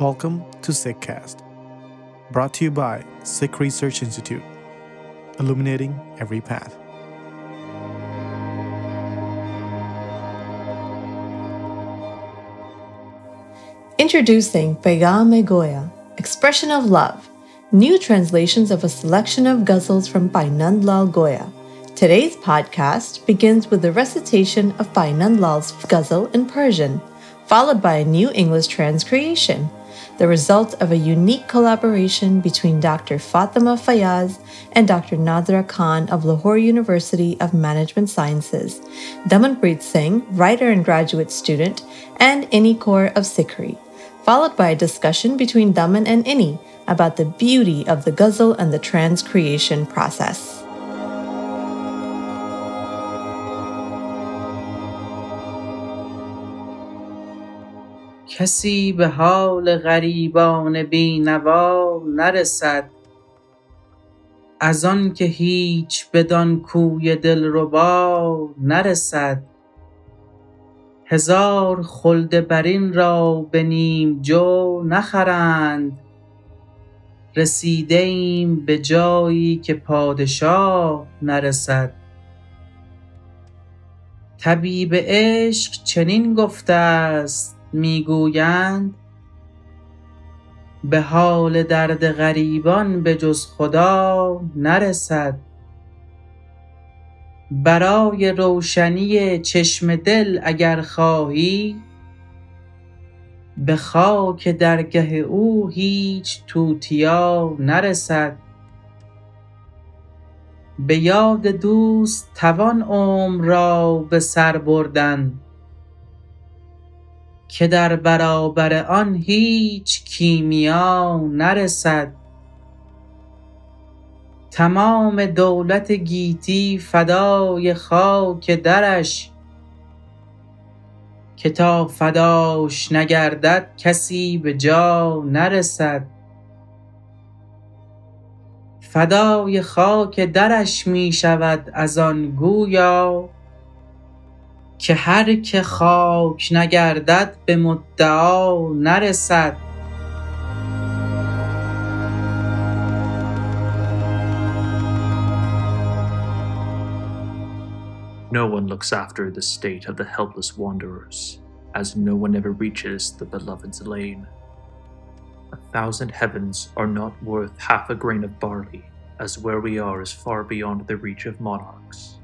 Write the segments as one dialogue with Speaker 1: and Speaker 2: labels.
Speaker 1: Welcome to Sikh Cast, brought to you by Sikh Research Institute, illuminating every path.
Speaker 2: Introducing Paigham-i-Goya, Expression of Love, new translations of a selection of ghazals from Bhai Nand Lal Goya. Today's podcast begins with the recitation of Bhai Nand Lal's ghazal in Persian, followed by a new English transcreation, the result of a unique collaboration between Dr. Fatima Fayyaz and Dr. Nadhra Khan of Lahore University of Management Sciences, Damanpreet Singh, writer and graduate student, and Inni Kaur of SikhRI followed by a discussion between Daman and Inni about the beauty of the ghazal and the transcreation process.
Speaker 3: کسی به حال غریبان بینوا نرسد. از آن که هیچ بدان کوی دلربا نرسد. هزار خلد برین را به نیم جو نخرند. رسیده ایم به جایی که پادشا نرسد. طبیب عشق چنین گفته است. می گویند به حال درد غریبان به جز خدا نرسد. برای روشنی چشم دل اگر خواهی به خاک درگه او هیچ توتیا نرسد. به یاد دوست توان عمر را به سر بردن. که در برابر آن هیچ کیمیا نرسد. تمام دولت گیتی فدای خاک درش که تا فداش نگردد کسی به جا نرسد. فدای خاک درش می شود از آن گویا که هر که خاک نگردد به مدعا نرسد
Speaker 4: No one looks after the state of the helpless wanderers, as no one ever reaches the beloved's lane. A thousand heavens are not worth half a grain of barley, as where we are is far beyond the reach of monarchs.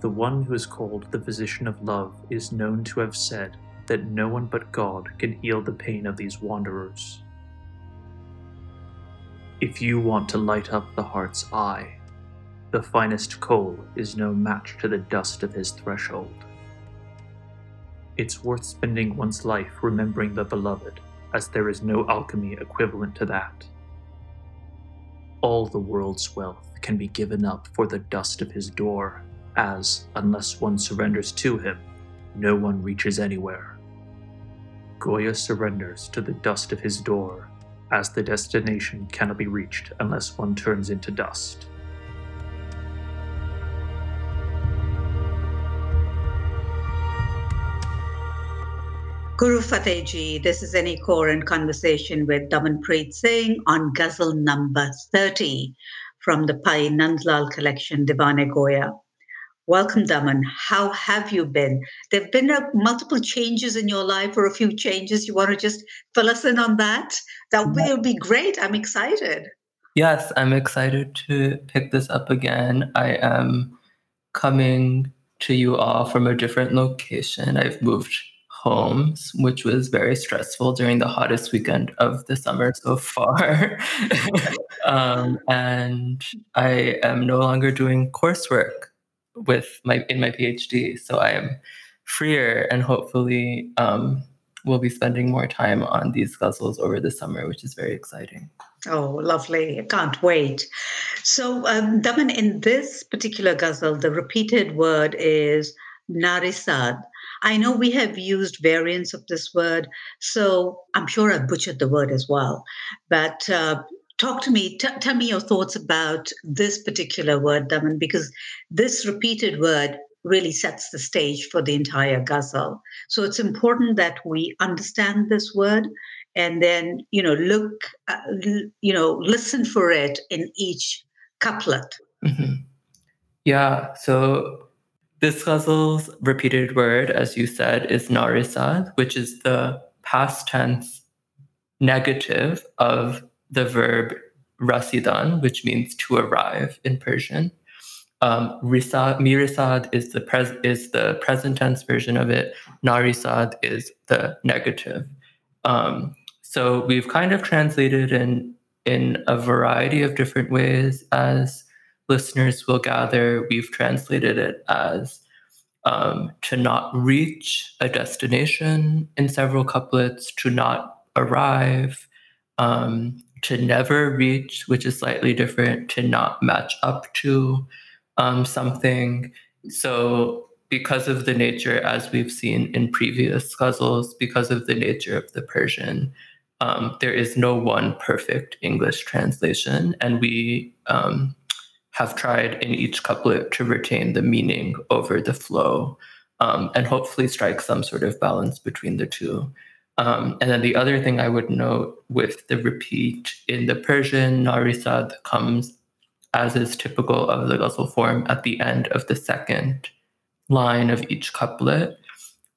Speaker 4: The one who is called the physician of love is known to have said that no one but God can heal the pain of these wanderers. If you want to light up the heart's eye, the finest coal is no match to the dust of his threshold. It's worth spending one's life remembering the beloved, as there is no alchemy equivalent to that. All the world's wealth can be given up for the dust of his door, as, unless one surrenders to him, no one reaches anywhere. Goya surrenders to the dust of his door, as the destination cannot be reached unless one turns into dust.
Speaker 5: Guru Fatehji, this is Inni Kaur in conversation with Damanpreet Singh on ghazal number 30 from the Bhai Nand Lal collection, Divan-i-Goya. Welcome, Daman. How have you been? There have been a, multiple changes in your life, or a few changes. You want to just fill us in on that? That will be great. I'm excited.
Speaker 6: Yes, I'm excited to pick this up again. I am coming to you all from a different location. I've moved homes, which was very stressful during the hottest weekend of the summer so far. um, and I am no longer doing coursework with my in my PhD, so I am freer and hopefully um, we'll be spending more time on these ghazals over the summer, which is very exciting.
Speaker 5: Oh, lovely. I can't wait. So, um, Daman, in this particular ghazal, the repeated word is narisad. I know we have used variants of this word, so I'm sure I've butchered the word as well. But uh, talk to me, t- tell me your thoughts about this particular word, Daman, because this repeated word really sets the stage for the entire ghazal. So it's important that we understand this word and then you know look uh, you know listen for it in each couplet
Speaker 6: mm-hmm. yeah so this ghazal's repeated word as you said is narisad which is the past tense negative of the verb rasidan which means to arrive in persian um, risad, mirisad is the pres- is the present tense version of it. Narisad is the negative. Um, so we've kind of translated in in a variety of different ways. As listeners will gather, we've translated it as um, to not reach a destination in several couplets, to not arrive, um, to never reach, which is slightly different, to not match up to um, something. So, because of the nature, as we've seen in previous ghazals, because of the nature of the Persian, um, there is no one perfect English translation, and we um, have tried in each couplet to retain the meaning over the flow, um, and hopefully strike some sort of balance between the two. Um, and then the other thing I would note with the repeat in the Persian, Narisad comes as is typical of the ghazal form, at the end of the second line of each couplet.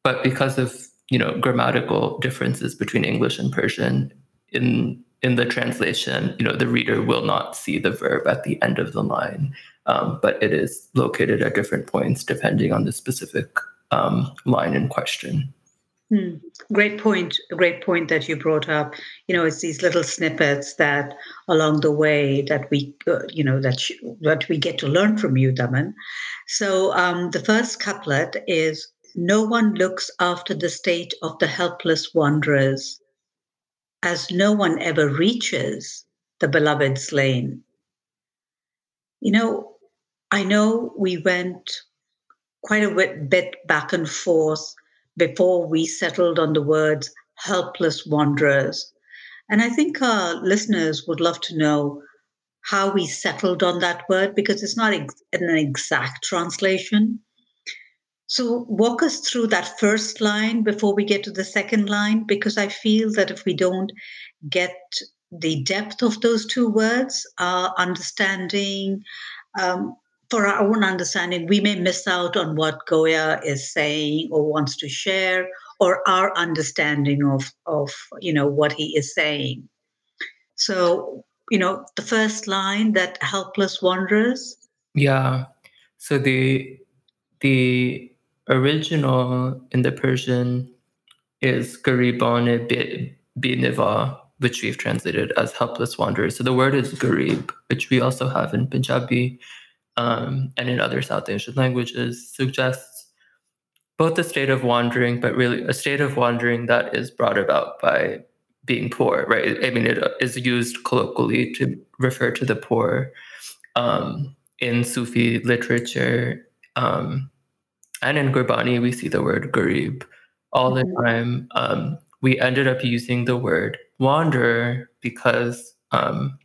Speaker 6: But because of you know grammatical differences between English and Persian, in in the translation, you know the reader will not see the verb at the end of the line, um, but it is located at different points depending on the specific um, line in question.
Speaker 5: Hmm. Great point. Great point that you brought up. You know, it's these little snippets that along the way that we, uh, you know, that you, that we get to learn from you, Daman. So um, the first couplet is: "No one looks after the state of the helpless wanderers, as no one ever reaches the beloved slain." You know, I know we went quite a bit back and forth before we settled on the words helpless wanderers. And I think our listeners would love to know how we settled on that word because it's not ex- an exact translation. So, walk us through that first line before we get to the second line, because I feel that if we don't get the depth of those two words, our understanding um, for our own understanding, we may miss out on what Goya is saying or wants to share, or our understanding of of you know what he is saying. So you know the first line that helpless wanderers.
Speaker 6: Yeah. So the the original in the Persian is garibane biniva, which we've translated as helpless wanderers. So the word is garib, which we also have in Punjabi um, and in other South Asian languages suggests both a state of wandering, but really a state of wandering that is brought about by being poor, right? I mean, it is used colloquially to refer to the poor um, in Sufi literature. Um, and in Gurbani, we see the word garib all the mm-hmm. time. Um, we ended up using the word wanderer because um,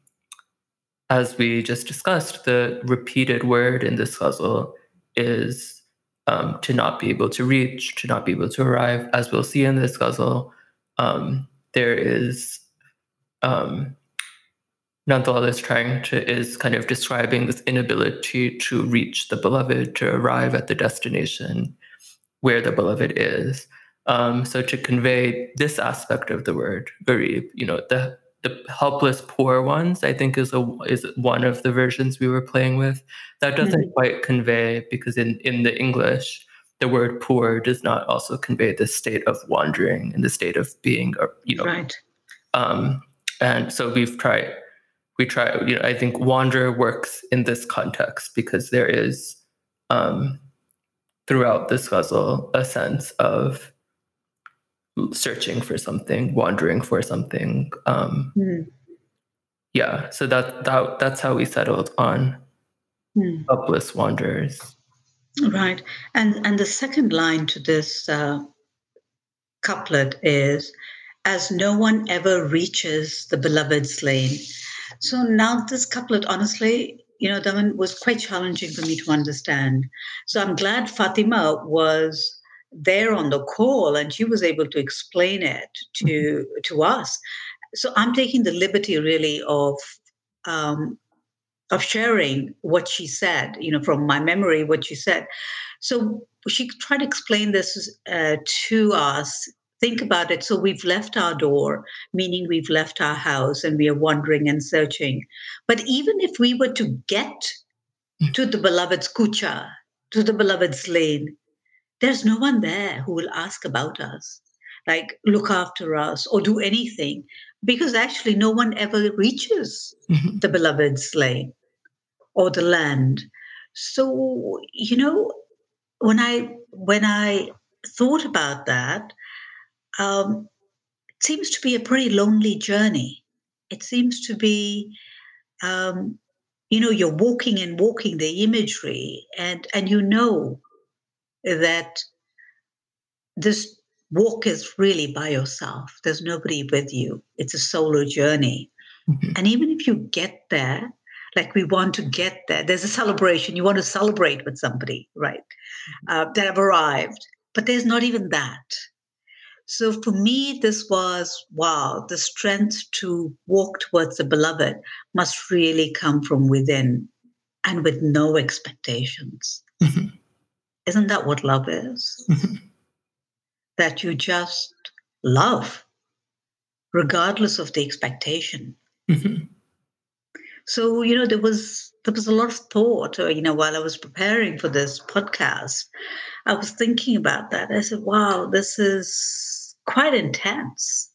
Speaker 6: as we just discussed, the repeated word in this ghazal is um, to not be able to reach, to not be able to arrive. As we'll see in this ghazal, um, there is um, Nand Lal is trying to is kind of describing this inability to reach the beloved, to arrive at the destination where the beloved is. Um, so to convey this aspect of the word garib, you know, the the helpless poor ones i think is a is one of the versions we were playing with. That doesn't mm-hmm. quite convey because in in the english the word poor does not also convey the state of wandering and the state of being uh, you know.
Speaker 5: Right.
Speaker 6: Um and so we've tried we try you know i think wander works in this context because there is um throughout this puzzle a sense of searching for something, wandering for something. Um, mm. Yeah, so that that that's how we settled on mm. helpless wanderers.
Speaker 5: Right, and and the second line to this uh, couplet is, "As no one ever reaches the beloved slain." So now this couplet, honestly, you know, that one was quite challenging for me to understand. So I'm glad Fatima was there on the call and she was able to explain it to mm-hmm. to us. So i'm taking the liberty really of um, of sharing what she said you know from my memory what she said. So she tried to explain this uh, to us. Think about it. So we've left our door meaning we've left our house and we are wandering and searching. But even if we were to get mm. to the beloved's kucha to the beloved's lane there's no one there who will ask about us, like look after us or do anything, because actually no one ever reaches mm-hmm. the beloved's lane or the land. So, you know, when I when I thought about that, um, it seems to be a pretty lonely journey. It seems to be um, you know you're walking and walking the imagery and and you know that this walk is really by yourself. There's nobody with you. It's a solo journey. Mm-hmm. And even if you get there, like we want to get there, there's a celebration. You want to celebrate with somebody, right? Mm-hmm. Uh, that have arrived. But there's not even that. So for me, this was wow, the strength to walk towards the beloved must really come from within and with no expectations. Mm-hmm. Isn't that what love is? That you just love, regardless of the expectation. Mm-hmm. So you know there was there was a lot of thought. Or, uh, you know, while I was preparing for this podcast, I was thinking about that. I said, "Wow, this is quite intense."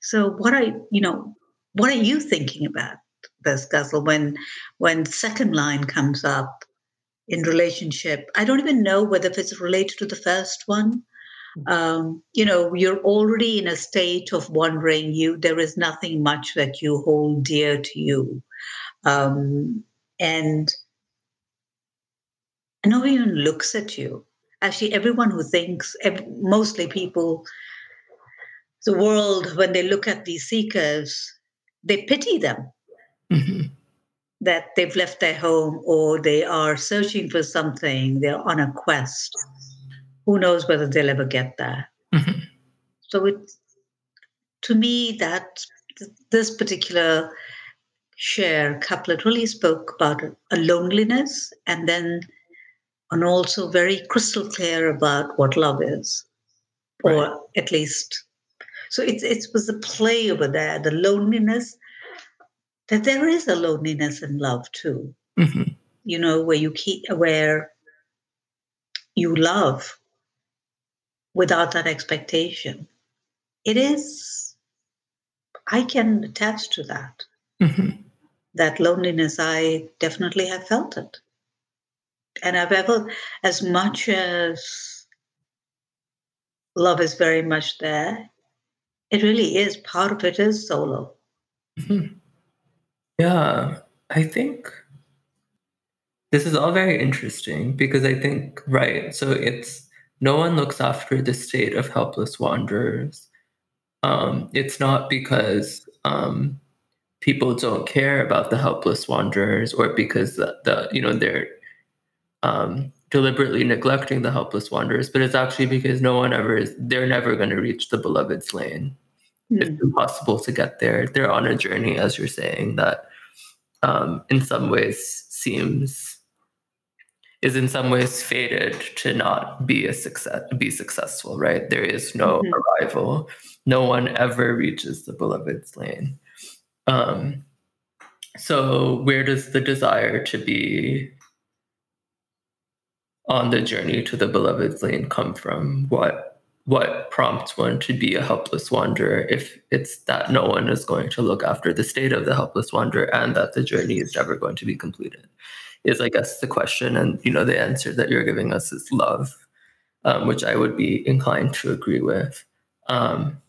Speaker 5: So what I you know what are you thinking about this, Ghazal, when when second line comes up in relationship. I don't even know whether if it's related to the first one. Hmm. Um, you know, you're already in a state of wondering. You there is nothing much that you hold dear to you, um, and no one even looks at you. Actually, everyone who thinks, mostly people, the world, when they look at these seekers, they pity them. Mm-hmm that they've left their home or they are searching for something, they're on a quest. Who knows whether they'll ever get there? Mm-hmm. So it, to me, that this particular share couplet really spoke about a loneliness and then and also very crystal clear about what love is, right. or at least. So it, it was a play over there, the loneliness that there is a loneliness in love too. Mm-hmm. You know, where you keep where you love without that expectation. It is. I can attest to that. Mm-hmm. That loneliness, I definitely have felt it. And I've ever, as much as love is very much there, it really is. Part of it is solo. Mm-hmm.
Speaker 6: Yeah, I think this is all very interesting because I think, right, so it's no one looks after the state of helpless wanderers. Um, it's not because um, people don't care about the helpless wanderers or because the, the you know they're um, deliberately neglecting the helpless wanderers, but it's actually because no one ever is they're never going to reach the beloved's lane. Mm. It's impossible to get there. They're on a journey, as you're saying, that um, in some ways seems is in some ways fated to not be a success be successful right? There is no mm-hmm. arrival. No one ever reaches the beloved's lane. Um, so where does the desire to be on the journey to the beloved's lane come from? What what prompts one to be a helpless wanderer if it's that no one is going to look after the state of the helpless wanderer and that the journey is never going to be completed? Is i guess the question and you know the answer that you're giving us is love um, which i would be inclined to agree with. Um,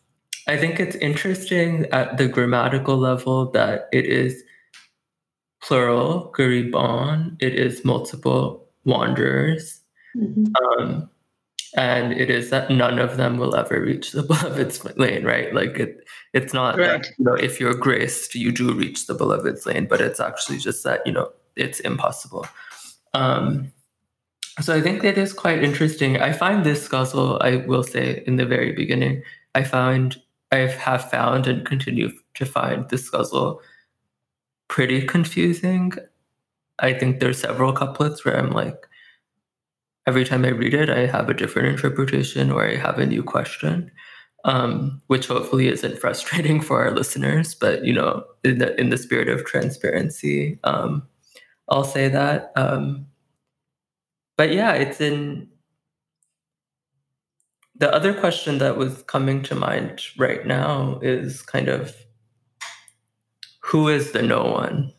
Speaker 6: i think it's interesting at the grammatical level that it is plural guribon it is multiple wanderers. Mm-hmm. um, and it is that none of them will ever reach the beloved's lane right like it it's not right. that you know if you're graced you do reach the beloved's lane but it's actually just that you know it's impossible um So I think that is quite interesting. I find this ghazal, I will say in the very beginning, I found I have found and continue to find this ghazal pretty confusing. I think there's several couplets where I'm like, every time I read it, I have a different interpretation or I have a new question, um, which hopefully isn't frustrating for our listeners. But you know, in the in the spirit of transparency, um, I'll say that. Um, but yeah, it's in the other question that was coming to mind right now is kind of who is the no one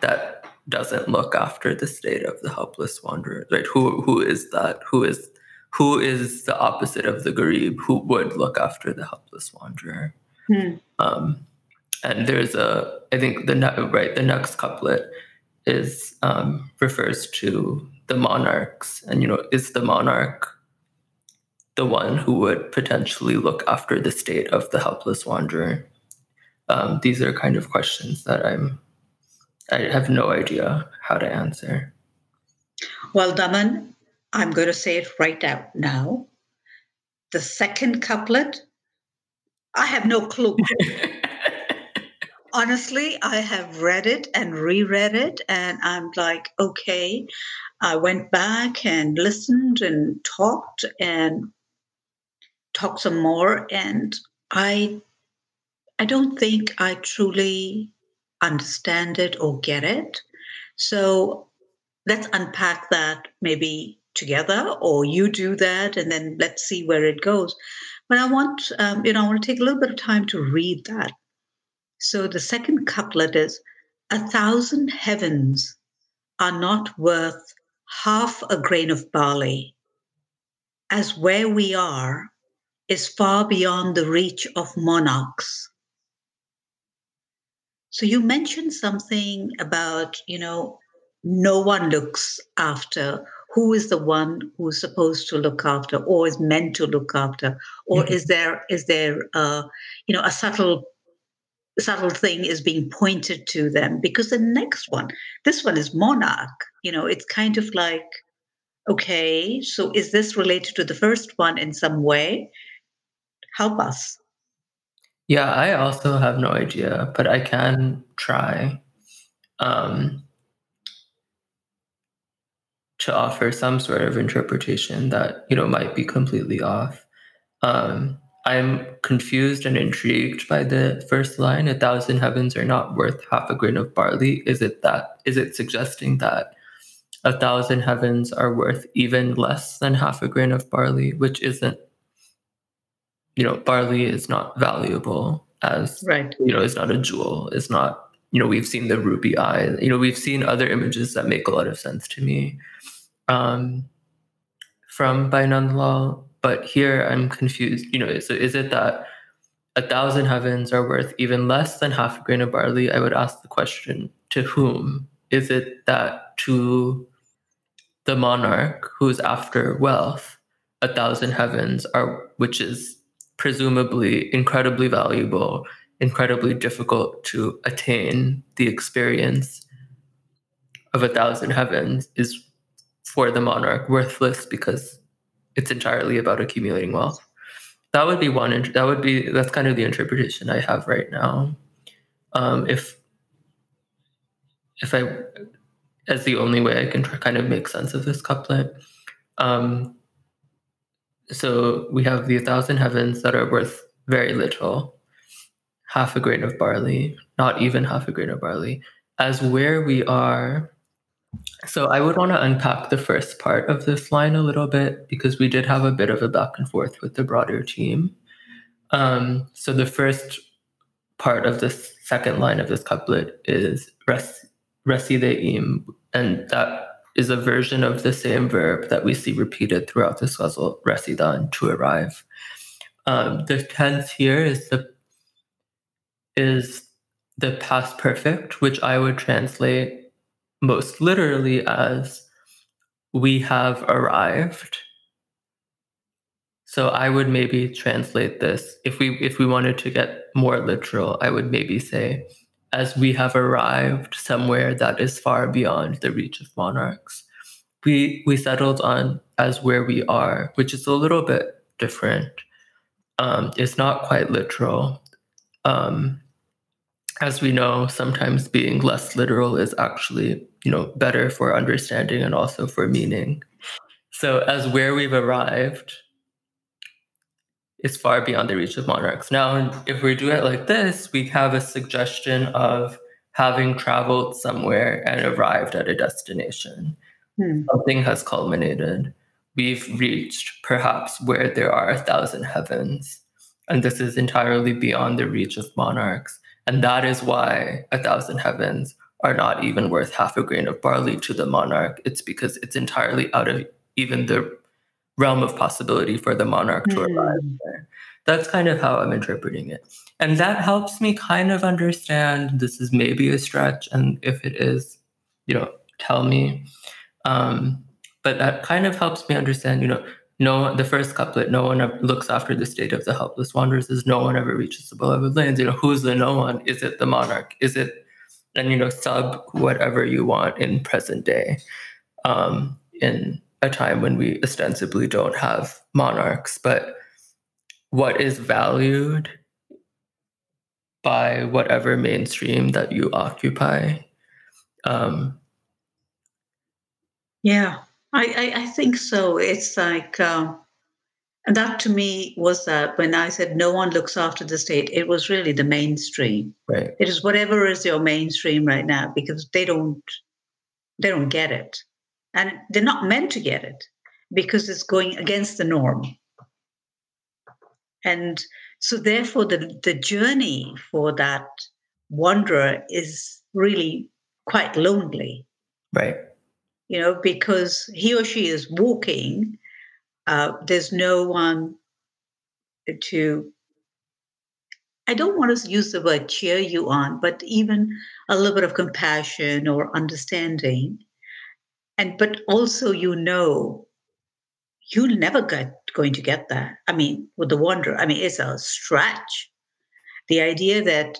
Speaker 6: that doesn't look after the state of the helpless wanderer right? Who who is that? Who is who is the opposite of the garib? Who would look after the helpless wanderer?
Speaker 5: Hmm.
Speaker 6: um, and there's a i think the ne- right the next couplet is um, refers to the monarchs. And you know is the monarch the one who would potentially look after the state of the helpless wanderer? Um, these are kind of questions that i'm i have no idea how to answer
Speaker 5: Well, Daman, I'm going to say it right out now. The second couplet, I have no clue. Honestly, I have read it and reread it, and I'm like, okay. I went back and listened and talked and talked some more, and I, I don't think I truly understand it or get it. So let's unpack that maybe together, or you do that, and then let's see where it goes. But I want, um, you know, I want to take a little bit of time to read that. So the second couplet is A thousand heavens are not worth half a grain of barley, as where we are is far beyond the reach of monarchs. So you mentioned something about, you know, no one looks after who is the one who's supposed to look after or is meant to look after? Or
Speaker 6: Mhm.
Speaker 5: is there is there uh, you know a subtle subtle thing is being pointed to them? Because the next one this one is monarch you know it's kind of like okay so is this related to the first one in some way? Help us
Speaker 6: yeah i also have no idea but i can try um, to offer some sort of interpretation that you know might be completely off. Um, i'm confused and intrigued by the first line a thousand heavens are not worth half a grain of barley. Is it that is it suggesting that a thousand heavens are worth even less than half a grain of barley which isn't you know barley is not valuable as
Speaker 5: right
Speaker 6: you know it's not a jewel it's not you know we've seen the ruby eye you know we've seen other images that make a lot of sense to me um, from Bhai Nand Lal, but here I'm confused. You know, so is it that a thousand heavens are worth even less than half a grain of barley? I would ask the question: to whom? Is it that to the monarch who's after wealth, a thousand heavens are, which is presumably incredibly valuable, incredibly difficult to attain. The experience of a thousand heavens is for the monarch worthless because it's entirely about accumulating wealth. That would be one. That would be that's kind of the interpretation I have right now. Um, if if I as the only way I can try, kind of make sense of this couplet. Um, so we have the thousand heavens that are worth very little, half a grain of barley, not even half a grain of barley, as where we are. So I would want to unpack the first part of this line a little bit because we did have a bit of a back and forth with the broader team. Um, so the first part of this second line of this couplet is res- resideim, and that is a version of the same verb that we see repeated throughout this ghazal, residan, to arrive. Um, the tense here is the is the past perfect, which I would translate most literally as we have arrived. So I would maybe translate this if we if we wanted to get more literal, I would maybe say as we have arrived somewhere that is far beyond the reach of monarchs. we we settled on as where we are, which is a little bit different. Um, it's not quite literal. Um, as we know, sometimes being less literal is actually, you know, better for understanding and also for meaning. So as where we've arrived is far beyond the reach of monarchs. Now, if we do it like this, we have a suggestion of having traveled somewhere and arrived at a destination. Hmm. Something has culminated. We've reached perhaps where there are a thousand heavens. And this is entirely beyond the reach of monarchs. And that is why a thousand heavens are not even worth half a grain of barley to the monarch. It's because it's entirely out of even the realm of possibility for the monarch to mm. arrive there. That's kind of how I'm interpreting it. And that helps me kind of understand this is maybe a stretch. And if it is, you know, tell me. Um, but that kind of helps me understand, you know, no the first couplet no one looks after the state of the helpless wanderers is no one ever reaches the beloved lands you know who's the no one is it the monarch is it and you know sub whatever you want in present day um in a time when we ostensibly don't have monarchs but what is valued by whatever mainstream that you occupy um
Speaker 5: yeah I, I, I think so. It's like, um, and that to me was that when I said no one looks after the state, it was really the mainstream.
Speaker 6: Right.
Speaker 5: It is whatever is your mainstream right now because they don't, they don't get it, and they're not meant to get it because it's going against the norm. And so, therefore, the the journey for that wanderer is really quite lonely.
Speaker 6: Right
Speaker 5: you know, because he or she is walking. Uh, there's no one to, I don't want to use the word cheer you on, but even a little bit of compassion or understanding. And, but also, you know, you're never get, going to get that. I mean, with the wonder, I mean, it's a stretch. The idea that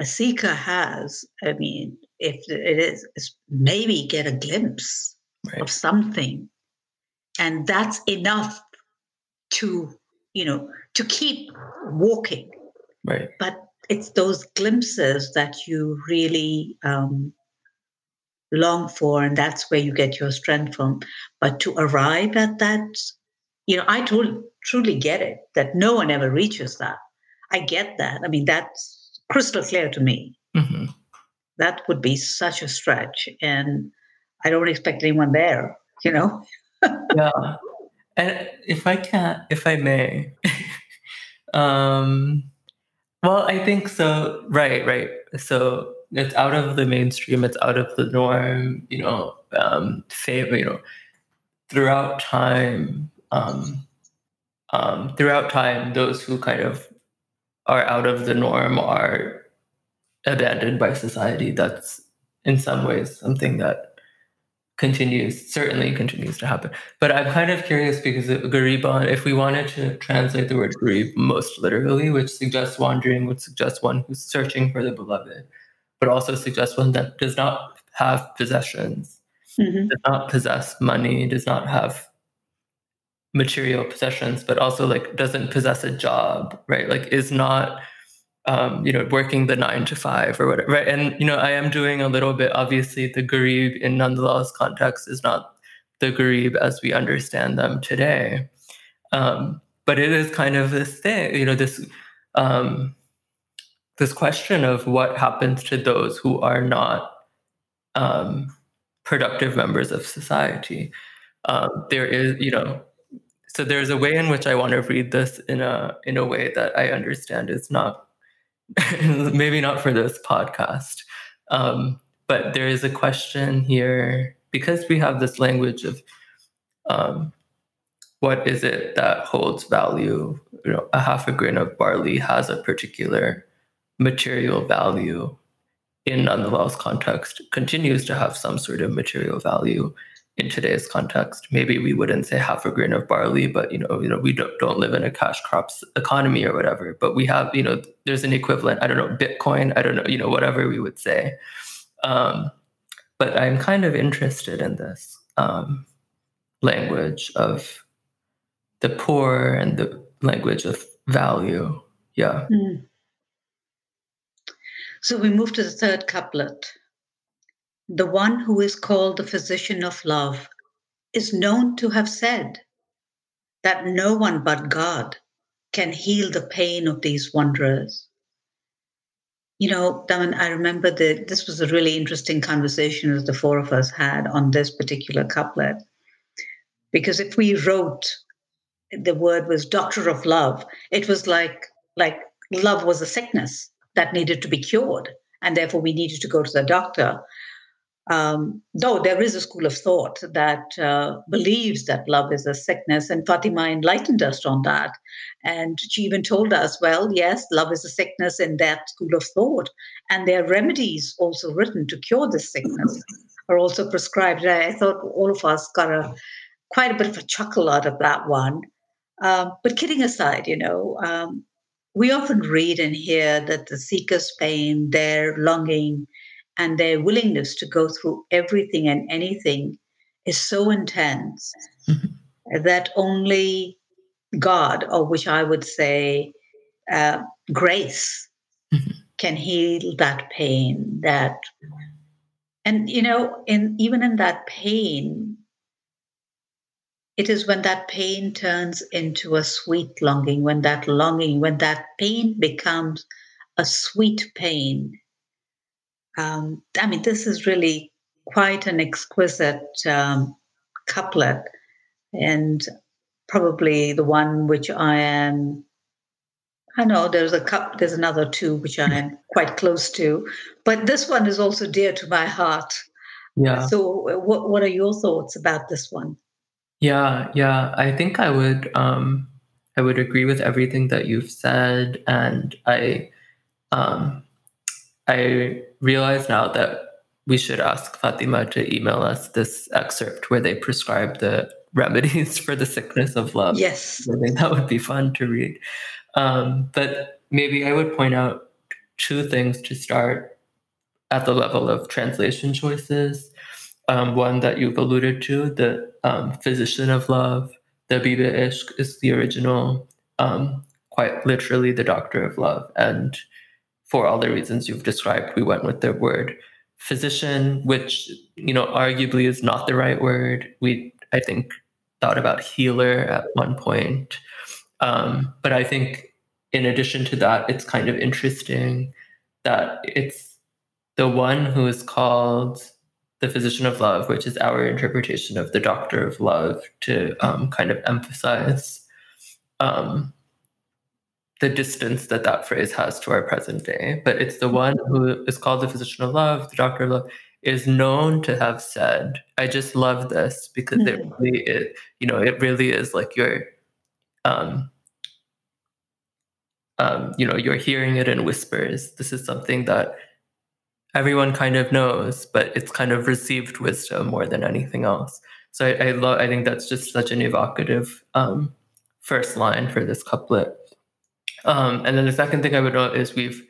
Speaker 5: a seeker has, I mean, if it is, is maybe get a glimpse right. of something. And that's enough to, you know, to keep walking.
Speaker 6: Right.
Speaker 5: But it's those glimpses that you really um, long for, and that's where you get your strength from. But to arrive at that, you know, I truly, truly get it that no one ever reaches that. I get that. I mean, that's crystal clear to me. Mm-hmm that would be such a stretch. And I don't expect anyone there, you know?
Speaker 6: yeah. And if I can, if I may, um, well, I think so. Right, right. So it's out of the mainstream. It's out of the norm. You know, um, say, you know, throughout time, um, um, throughout time, those who kind of are out of the norm are abandoned by society. That's in some ways something that continues, certainly continues to happen. But I'm kind of curious because Gariban, if we wanted to translate the word Garib most literally, which suggests wandering, would suggest one who's searching for the beloved, but also suggests one that does not have possessions, mm-hmm. does not possess money, does not have material possessions, but also like doesn't possess a job, right? Like is not um, you know, working the nine to five or whatever. Right. And, you know, I am doing a little bit, obviously, the Garib in Nand Lal's context is not the Garib as we understand them today. Um, but it is kind of this thing, you know, this um, this question of what happens to those who are not um, productive members of society. Um, there is, you know, so there's a way in which I want to read this in a in a way that I understand is not maybe not for this podcast, um, but there is a question here because we have this language of um, what is it that holds value? You know, a half a grain of barley has a particular material value in Nand Lal's context, continues to have some sort of material value in today's context. Maybe we wouldn't say half a grain of barley, but you know, you know, we don't, don't live in a cash crops economy or whatever. But we have, you know, there's an equivalent. I don't know, Bitcoin. I don't know, you know, whatever we would say. Um, but I'm kind of interested in this. um, language of the poor and the language of value. Yeah. Mm.
Speaker 5: So we move to the third couplet. The one who is called the physician of love is known to have said that no one but God can heal the pain of these wanderers. You know, Daman, I remember that this was a really interesting conversation that the four of us had on this particular couplet. Because if we wrote the word was doctor of love, it was like like love was a sickness that needed to be cured, and therefore we needed to go to the doctor. Um, though there is a school of thought that uh, believes that love is a sickness, and Fatima enlightened us on that. And she even told us, well, yes, love is a sickness in that school of thought. And there are remedies also written to cure this sickness, are also prescribed. I thought all of us got a quite a bit of a chuckle out of that one. Um, but kidding aside, you know, um, we often read and hear that the seeker's pain, their longing, and their willingness to go through everything and anything is so intense mm-hmm. that only God, or which I would say uh, grace, mm-hmm. can heal that pain. That, and you know, in even in that pain, it is when that pain turns into a sweet longing, when that longing, when that pain becomes a sweet pain um, I mean, this is really quite an exquisite um, couplet, and probably the one which I am. I know there's a cup. There's another two which I am quite close to, but this one is also dear to my heart.
Speaker 6: Yeah.
Speaker 5: So, what what are your thoughts about this one?
Speaker 6: Yeah, yeah. I think I would um, I would agree with everything that you've said, and I um, I realize now that we should ask Fatima to email us this excerpt where they prescribe the remedies for the sickness of love.
Speaker 5: Yes.
Speaker 6: I think that would be fun to read. Um, but maybe I would point out two things to start at the level of translation choices. Um, one that you've alluded to, the um, physician of love, the Bibe Ishq is the original, um, quite literally the doctor of love. And for all the reasons you've described, we went with the word physician, which, you know, arguably is not the right word. We, I think, thought about healer at one point. Um, but I think in addition to that, it's kind of interesting that it's the one who is called the physician of love, which is our interpretation of the doctor of love, to um, kind of emphasize um, the distance that that phrase has to our present day. But it's the one who is called the physician of love, the doctor of love, is known to have said, I just love this because mm-hmm. it really is, you know, it really is like you're, um, um, you know, you're hearing it in whispers. This is something that everyone kind of knows, but it's kind of received wisdom more than anything else. So I, I love. I think that's just such an evocative um, first line for this couplet. Um, and then the second thing I would note is we've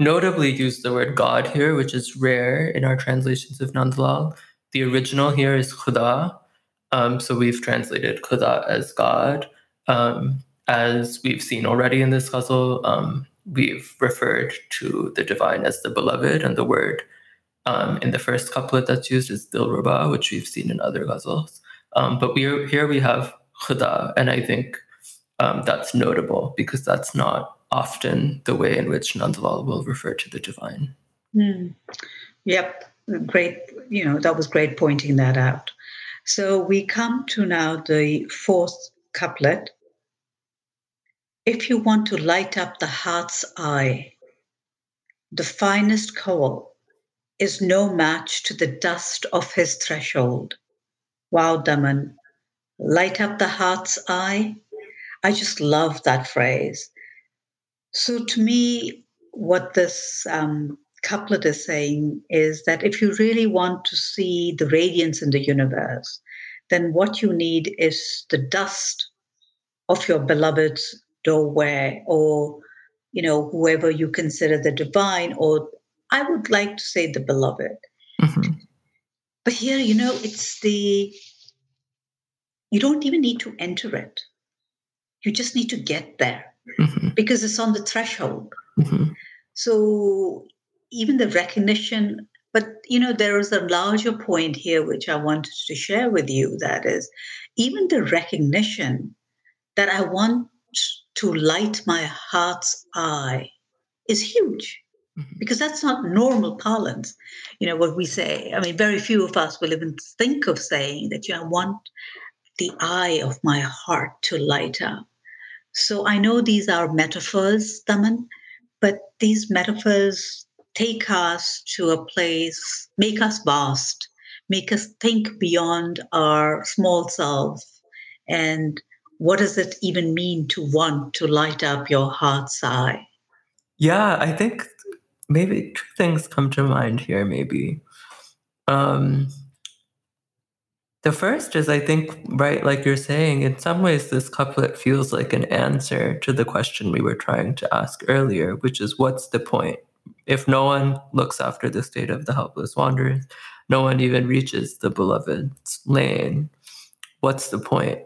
Speaker 6: notably used the word God here, which is rare in our translations of Nand Lal. The original here is Khuda. Um, so we've translated Khuda as God. Um, as we've seen already in this ghazal, um, we've referred to the divine as the beloved, and the word um, in the first couplet that's used is Dilruba, which we've seen in other ghazals. Um, but we here we have Khuda, and I think um, that's notable because that's not often the way in which Nand Lal will refer to the divine.
Speaker 5: Mm. Yep, great. You know, that was great pointing that out. So we come to now the fourth couplet. If you want to light up the heart's eye, the finest coal is no match to the dust of his threshold. Wow, Daman, light up the heart's eye I just love that phrase. So to me, what this um, couplet is saying is that if you really want to see the radiance in the universe, then what you need is the dust of your beloved's doorway or you know whoever you consider the divine or i would like to say the beloved mm-hmm. but here you know it's the you don't even need to enter it. You just need to get there
Speaker 6: hmm
Speaker 5: because it's on the threshold.
Speaker 6: hmm
Speaker 5: So even the recognition, but you know, there is a larger point here which I wanted to share with you that is even the recognition that I want to light my heart's eye is huge
Speaker 6: Mhm.
Speaker 5: because that's not normal parlance. You know, what we say, I mean, very few of us will even think of saying that, you know, I want the eye of my heart to light up. So I know these are metaphors, Daman, but these metaphors take us to a place, make us vast, make us think beyond our small self. And what does it even mean to want to light up your heart's eye?
Speaker 6: Yeah, I think maybe two things come to mind here, maybe. Um, the first is, I think, right, like you're saying, in some ways, this couplet feels like an answer to the question we were trying to ask earlier, which is what's the point? If no one looks after the state of the helpless wanderers, no one even reaches the beloved's lane, what's the point?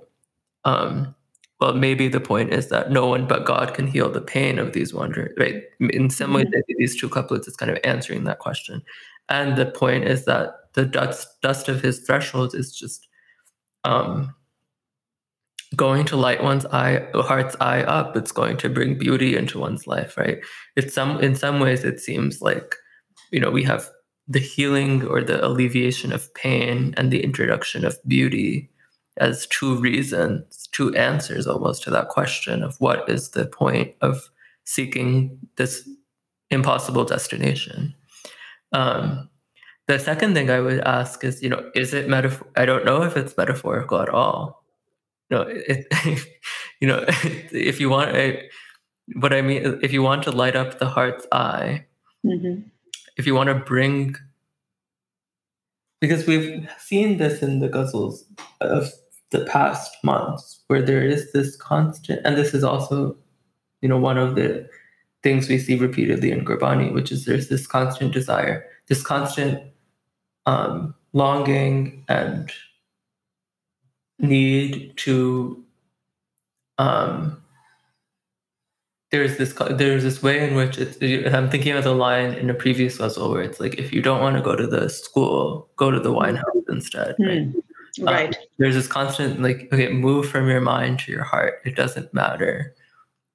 Speaker 6: Um, well, maybe the point is that no one but God can heal the pain of these wanderers, right? In some ways,
Speaker 5: Mhm.
Speaker 6: these two couplets is kind of answering that question. And the point is that the dust, dust of his threshold is just um, going to light one's eye, heart's eye up. It's going to bring beauty into one's life, right? It's some, in some ways, it seems like, you know, we have the healing or the alleviation of pain and the introduction of beauty as two reasons, two answers almost to that question of what is the point of seeking this impossible destination. Um, the second thing I would ask is, you know, is it metaphor? I don't know if it's metaphorical at all. You know, it, you know, if you want, I, what I mean, if you want to light up the heart's eye,
Speaker 5: Mhm.
Speaker 6: if you want to bring because we've seen this in the ghazals of the past months where there is this constant and this is also you know one of the things we see repeatedly in gurbani which is there's this constant desire this constant um, longing and need to um, there's this there's this way in which it's I'm thinking of the line in a previous ghazal where it's like if you don't want to go to the school, go to the wine house instead. Right?
Speaker 5: Mm. Right.
Speaker 6: There's this constant like okay, move from your mind to your heart. It doesn't matter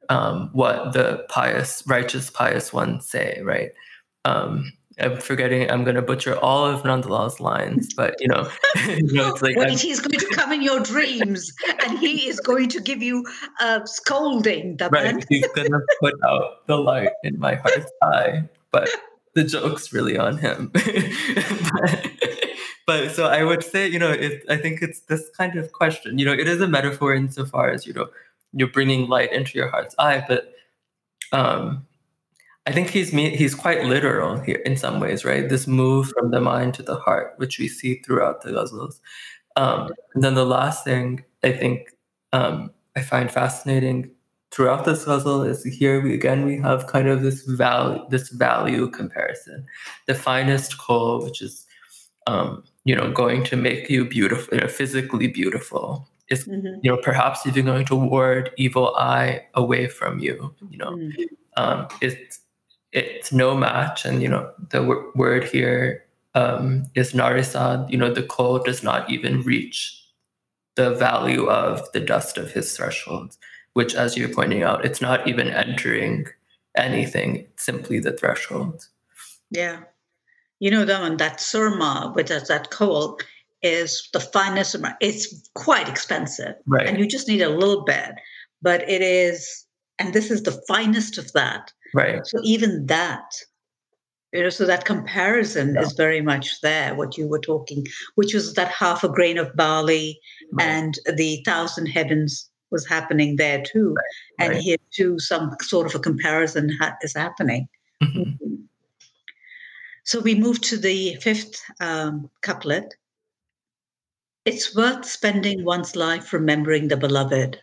Speaker 6: um, what the pious, righteous, pious ones say. Right. Um, I'm forgetting. I'm going to butcher all of Nand Lal's lines, but you know, you know it's like I'm-
Speaker 5: he's going to come in your dreams and he is going to give you a scolding, Daman.
Speaker 6: Right. He's gonna put out the light in my heart's eye, but the joke's really on him. but, but so I would say, you know, it, I think it's this kind of question. You know, it is a metaphor insofar as you know you're bringing light into your heart's eye, but um, I think he's he's quite literal here in some ways, right? This move from the mind to the heart, which we see throughout the ghazals. Um, and then the last thing I think um, I find fascinating throughout this ghazal is here we again we have kind of this value this value comparison. The finest coal, which is um, you know going to make you beautiful, you know, physically beautiful, is
Speaker 5: Mhm.
Speaker 6: you know perhaps even going to ward evil eye away from you. You know,
Speaker 5: Mm.
Speaker 6: um, it's it's no match, and you know the w- word here um, is narisad. You know, the coal does not even reach the value of the dust of his threshold, which, as you're pointing out, it's not even entering anything; it's simply the threshold.
Speaker 5: Yeah. You know, Daman, that surma, which is that coal, is the finest surma. It's quite expensive.
Speaker 6: Right.
Speaker 5: And you just need a little bit. But it is, and this is the finest of that.
Speaker 6: Right.
Speaker 5: So even that, you know, so that comparison
Speaker 6: Yeah.
Speaker 5: is very much there, what you were talking, which was that half a grain of barley
Speaker 6: Right.
Speaker 5: and the thousand heavens was happening there too. And
Speaker 6: right.
Speaker 5: here too, some sort of a comparison ha- is happening.
Speaker 6: Mhm.
Speaker 5: So we move to the fifth um, couplet. It's worth spending one's life remembering the beloved,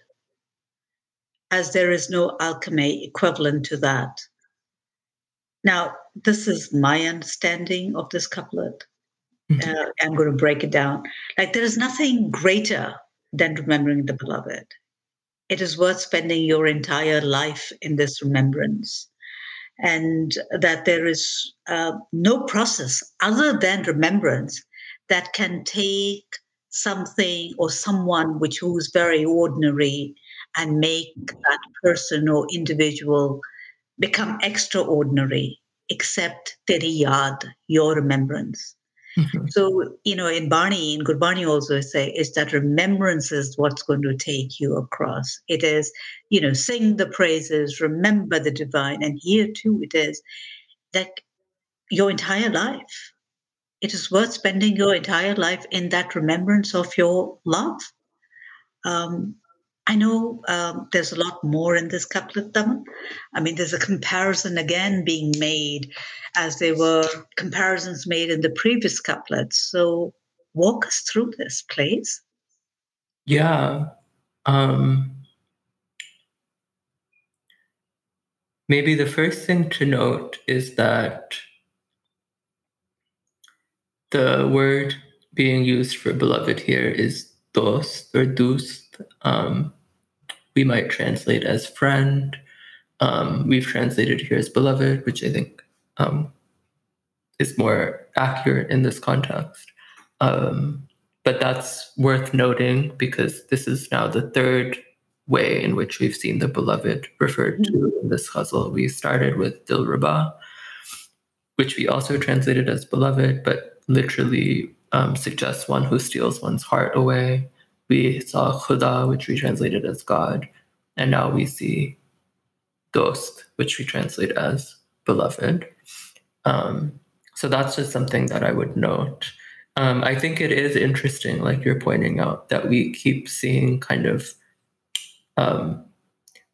Speaker 5: as there is no alchemy equivalent to that. Now, this is my understanding of this couplet.
Speaker 6: Mhm.
Speaker 5: Uh, I'm going to break it down. Like, there is nothing greater than remembering the beloved. It is worth spending your entire life in this remembrance. And that there is uh, no process other than remembrance that can take something or someone which who's very ordinary and make that person or individual become extraordinary, except teri yaad, your remembrance. Mm-hmm. So, you know, in Bani, in Gurbani also say, is that remembrance is what's going to take you across. It is, you know, sing the praises, remember the divine. And here too, it is that your entire life, it is worth spending your entire life in that remembrance of your love. Um, I know um, there's a lot more in this couplet, Daman. I mean, there's a comparison again being made as there were comparisons made in the previous couplets. So walk us through this, please.
Speaker 6: Yeah. Um, maybe the first thing to note is that the word being used for beloved here is dos or dus. Um, we might translate as friend. Um, we've translated here as beloved, which I think um, is more accurate in this context. Um, but that's worth noting because this is now the third way in which we've seen the beloved referred to mm-hmm. in this ghazal. We started with Dilruba, which we also translated as beloved, but literally um, suggests one who steals one's heart away. We saw Khuda, which we translated as God, and now we see Dost, which we translate as beloved. Um, so that's just something that I would note. Um, I think it is interesting, like you're pointing out, that we keep seeing kind of um,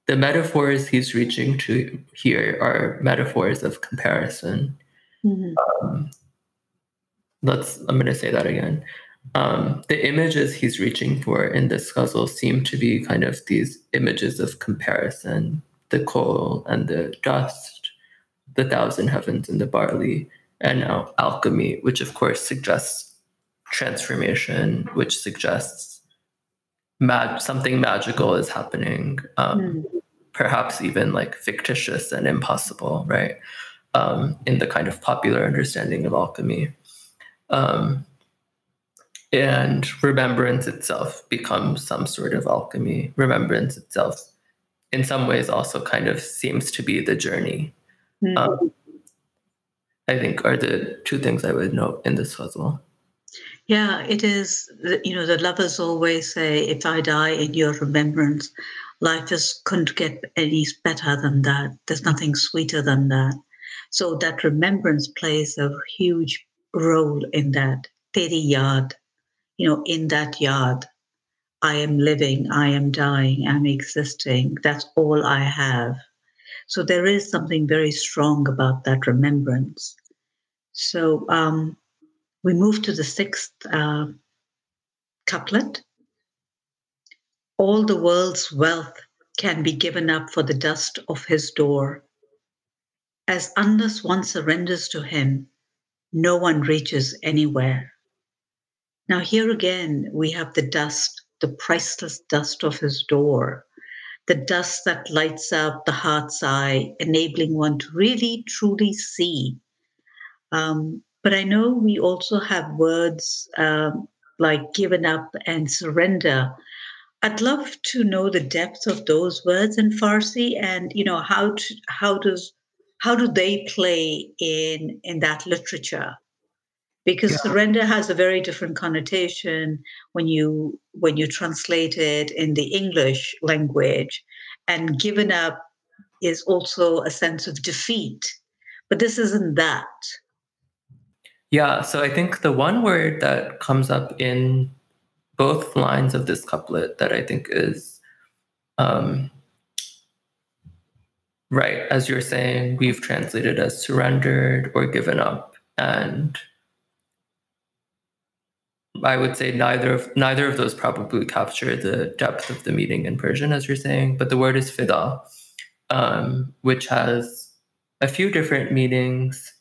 Speaker 6: the metaphors he's reaching to here are metaphors of comparison. Mm-hmm. Um, let's. I'm going to say that again. Um, the images he's reaching for in this ghazal seem to be kind of these images of comparison: the coal and the dust, the thousand heavens and the barley and now alchemy, which of course suggests transformation, which suggests mag- something magical is happening, um, mm. perhaps even like fictitious and impossible, right? Um, in the kind of popular understanding of alchemy. Um, and remembrance itself becomes some sort of alchemy. Remembrance itself, in some ways, also kind of seems to be the journey. Mm. I think are the two things I would note in this puzzle.
Speaker 5: Yeah, it is. You know, the lovers always say, "If I die in your remembrance, life just couldn't get any better than that. There's nothing sweeter than that." So that remembrance plays a huge role in that. Teri yaad, you know, in that yaad, I am living, I am dying, I'm existing. That's all I have. So there is something very strong about that remembrance. So um, we move to the sixth uh, couplet. All the world's wealth can be given up for the dust of his door. As unless one surrenders to him, no one reaches anywhere. Now, here again, we have the dust, the priceless dust of his door, the dust that lights up the heart's eye, enabling one to really truly see um, but I know we also have words um, like given up and surrender. I'd love to know the depth of those words in Farsi, and you know how to, how does how do they play in in that literature? Because yeah. surrender has a very different connotation when you when you translate it in the English language, and given up is also a sense of defeat. But this isn't that.
Speaker 6: Yeah, so I think the one word that comes up in both lines of this couplet that I think is um, right, as you're saying, we've translated as surrendered or given up. And I would say neither of neither of those probably capture the depth of the meaning in Persian, as you're saying. But the word is fida, um, which has a few different meanings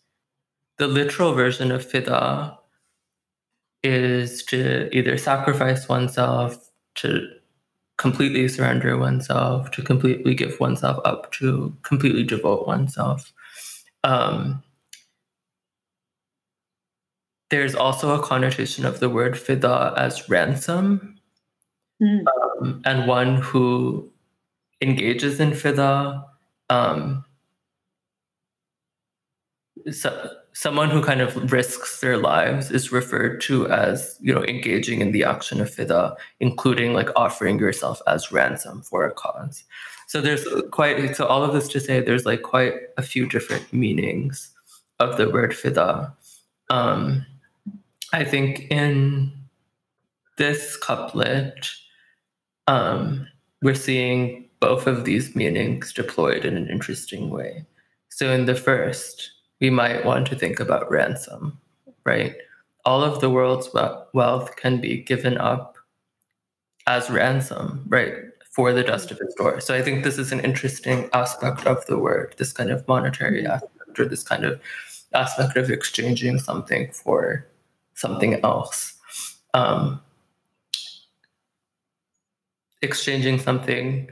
Speaker 6: the literal version of fida is to either sacrifice oneself, to completely surrender oneself, to completely give oneself up, to completely devote oneself. Um, there's also a connotation of the word fida as ransom, mm. um, and one who engages in fida. Um, so, someone who kind of risks their lives is referred to as you know engaging in the action of fida including like offering yourself as ransom for a cause so there's quite so all of this to say there's like quite a few different meanings of the word fida um, i think in this couplet um, we're seeing both of these meanings deployed in an interesting way so in the first we might want to think about ransom, right? All of the world's wealth can be given up as ransom, right, for the dust of his door. So I think this is an interesting aspect of the word, this kind of monetary aspect, or this kind of aspect of exchanging something for something else. Um, exchanging something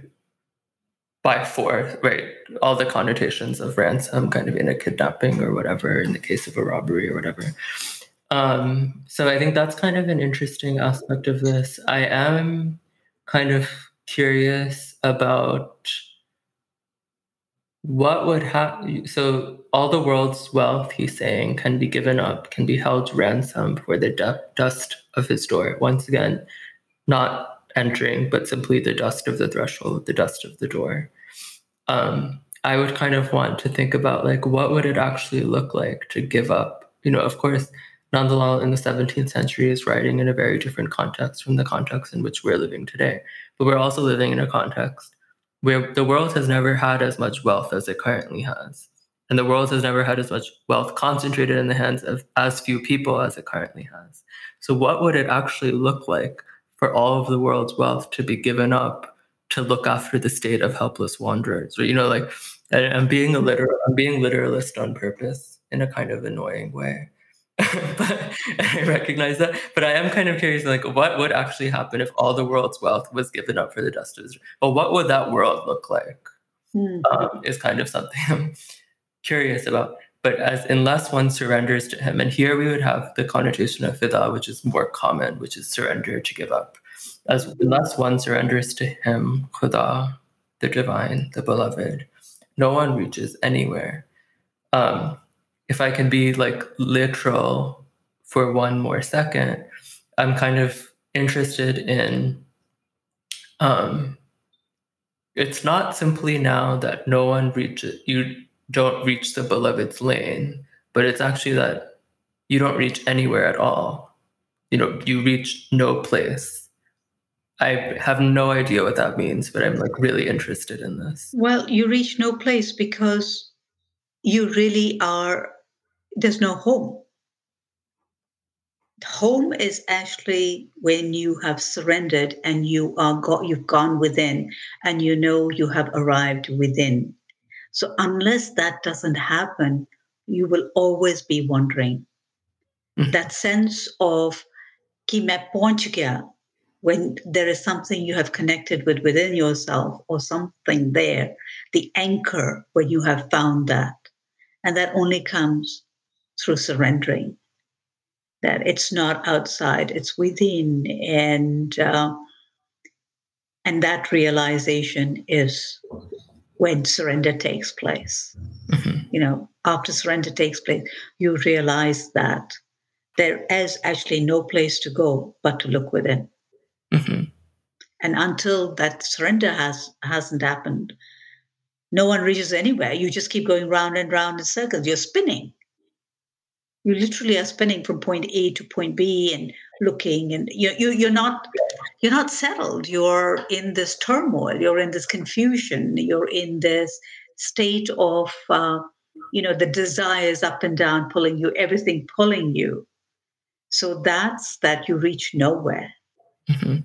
Speaker 6: by force, right? All the connotations of ransom, kind of in a kidnapping or whatever, in the case of a robbery or whatever. Um, so I think that's kind of an interesting aspect of this. I am kind of curious about what would happen. So all the world's wealth, he's saying, can be given up, can be held ransom for the dust of his door. Once again, not entering, but simply the dust of the threshold, the dust of the door um, I would kind of want to think about like what would it actually look like to give up. You know, of course, Nand Lal in the 17th century is writing in a very different context from the context in which we're living today. But we're also living in a context where the world has never had as much wealth as it currently has. And the world has never had as much wealth concentrated in the hands of as few people as it currently has. So, what would it actually look like for all of the world's wealth to be given up to look after the state of helpless wanderers. Or, you know, like I'm being a literal, I'm being literalist on purpose in a kind of annoying way. but I recognize that. But I am kind of curious, like, what would actually happen if all the world's wealth was given up for the dust of Israel? Well, what would that world look like? Mm-hmm. Um, is kind of something I'm curious about. But as unless one surrenders to him, and here we would have the connotation of fida, which is more common, which is surrender to give up as unless one surrenders to him, Khuda, the divine, the beloved, no one reaches anywhere. Um, if I can be like literal for one more second, I'm kind of interested in um, it's not simply now that no one reaches you don't reach the beloved's lane, but it's actually that you don't reach anywhere at all. You know, you reach no place I have no idea what that means, but I'm like really interested in this.
Speaker 5: Well, you reach no place because you really are, there's no home. Home is actually when you have surrendered and you are got you've gone within and you know you have arrived within. So unless that doesn't happen, you will always be wandering. Mm-hmm. That sense of ki main when there is something you have connected with within yourself or something there, the anchor where you have found that. And that only comes through surrendering. That it's not outside, it's within. And uh, and that realization is when surrender takes place. Mm-hmm. You know, after surrender takes place, you realize that there is actually no place to go but to look within. Mm-hmm. And until that surrender has hasn't happened, no one reaches anywhere. You just keep going round and round in circles. You're spinning. You literally are spinning from point A to point B and looking, and you, you you're not you're not settled. You're in this turmoil. You're in this confusion. You're in this state of uh, you know the desires up and down pulling you, everything pulling you. So that's that you reach nowhere. Mm-hmm.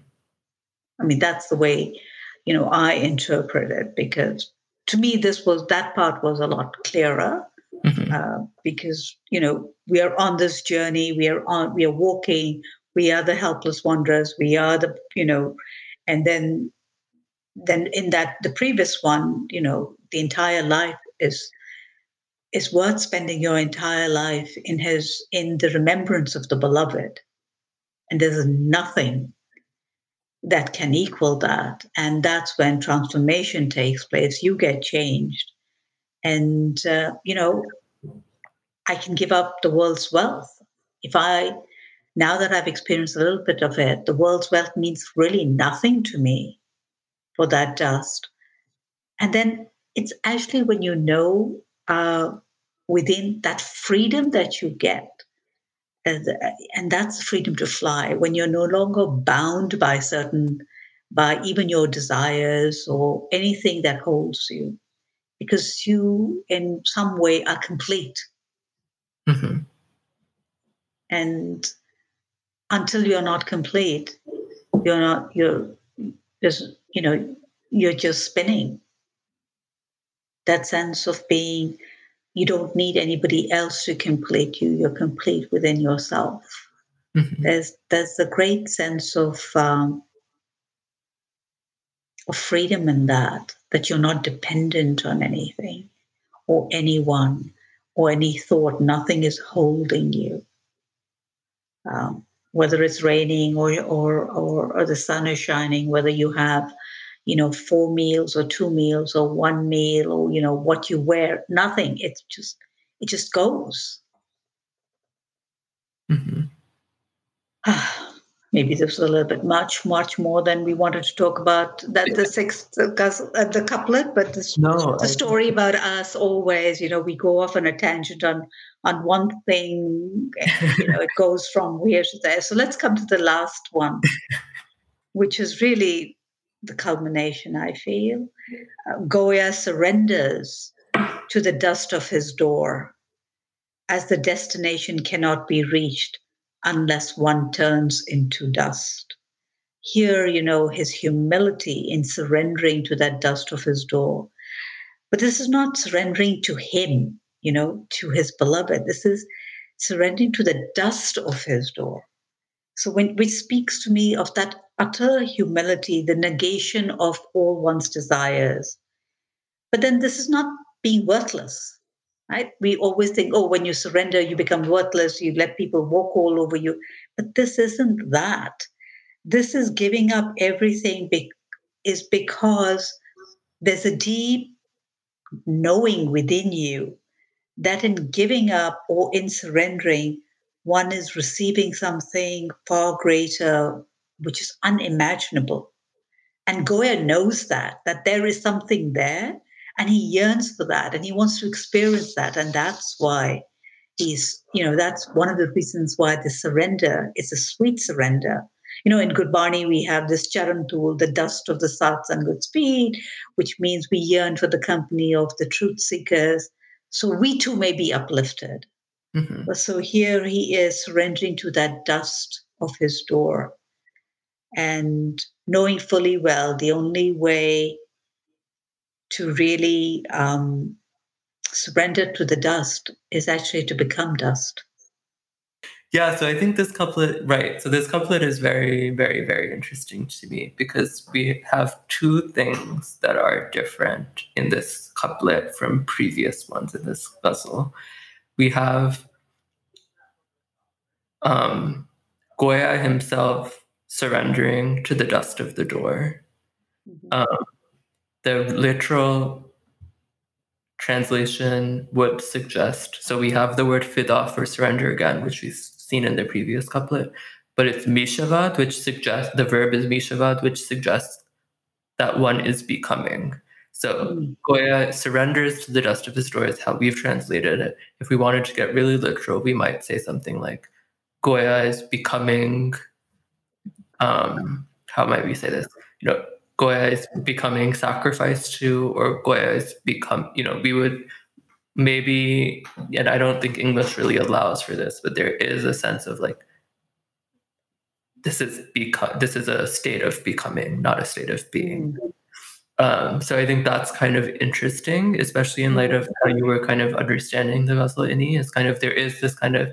Speaker 5: I mean, that's the way, you know, I interpret it because to me, this was that part was a lot clearer mm-hmm. uh, because you know we are on this journey, we are on, we are walking, we are the helpless wanderers, we are the, you know, and then then in that the previous one you know the entire life is is worth spending your entire life in his in the remembrance of the beloved. And there's nothing that can equal that. And that's when transformation takes place. You get changed and uh, you know i can give up the world's wealth. If i now that i've experienced a little bit of it the world's wealth means really nothing to me for that dust. And then it's actually when you know uh, within that freedom that you get and, and that's freedom to fly. When you're no longer bound by certain by even your desires or anything that holds you because you in some way are complete
Speaker 6: Mm-hmm.
Speaker 5: and until you're not complete you're not you're just you know you're just spinning that sense of being you don't need anybody else to complete you you're complete within yourself
Speaker 6: Mhm.
Speaker 5: there's there's a great sense of um, of freedom in that that you're not dependent on anything or anyone or any thought. Nothing is holding you. Um, whether it's raining or, or or or the sun is shining whether you have you know four meals or two meals or one meal or you know what you wear nothing. It's just it just goes.
Speaker 6: Mhm.
Speaker 5: Maybe this was a little bit much, much more than we wanted to talk about that the sixth uh, uh, the couplet, but this,
Speaker 6: No,
Speaker 5: the
Speaker 6: I-
Speaker 5: story about us always, you know, we go off on a tangent on on one thing, and, you know, it goes from here to there. So let's come to the last one, which is really the culmination. I feel uh, Goya surrenders to the dust of his door, as the destination cannot be reached unless one turns into dust. Here, you know, his humility in surrendering to that dust of his door. But this is not surrendering to him, you know, to his beloved. This is surrendering to the dust of his door. So, when which speaks to me of that utter humility, the negation of all one's desires. But then this is not being worthless right? We always think, oh, when you surrender, you become worthless, you let people walk all over you. But this isn't that. This is giving up everything be- is because there's a deep knowing within you that in giving up or in surrendering, one is receiving something far greater, which is unimaginable. And Goya knows that, that there is something there and he yearns for that and he wants to experience that and that's why he's you know that's one of the reasons why the surrender is a sweet surrender. You know in gurbani we have this charantul the dust of the sats and good speed which means we yearn for the company of the truth seekers. So we too may be uplifted.
Speaker 6: Mhm.
Speaker 5: but so here he is surrendering to that dust of his door. And knowing fully well the only way to really um, surrender to the dust is actually to become dust.
Speaker 6: Yeah, so I think this couplet, right. So this couplet is very, very, very interesting to me because we have two things that are different in this couplet from previous ones in this ghazal. We have um, Goya himself surrendering to the dust of the door. Um, the literal translation would suggest so we have the word fida for surrender again, which we've seen in the previous couplet, but it's mishavad, which suggests the verb is mishavad, which suggests that one is becoming. So
Speaker 5: Mm.
Speaker 6: Goya surrenders to the dust of his door is how we've translated it. If we wanted to get really literal, we might say something like Goya is becoming um how might we say this? You know, Goya is becoming sacrificed to, or Goya is become, you know, we would maybe, and I don't think English really allows for this, but there is a sense of like, this is become, this is a state of becoming, not a state of being. Um, so I think that's kind of interesting, especially in light of how you were kind of understanding the Ghazal Inni. Is kind of there is this kind of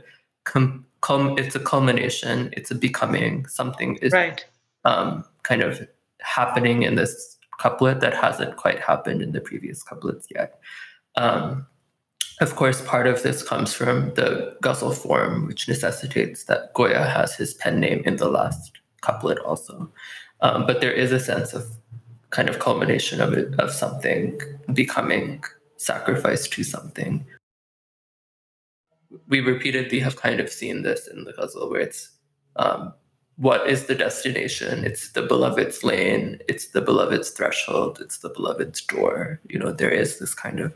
Speaker 6: com- cum- it's a culmination, it's a becoming. Something is
Speaker 5: Right.
Speaker 6: um, kind of happening in this couplet that hasn't quite happened in the previous couplets yet. Um, of course, part of this comes from the ghazal form, which necessitates that Goya has his pen name in the last couplet also. Um, but there is a sense of kind of culmination of it, of something becoming sacrificed to something. We repeatedly have kind of seen this in the ghazal where it's um, what is the destination? It's the beloved's lane, it's the beloved's threshold, it's the beloved's door. You know, there is this kind of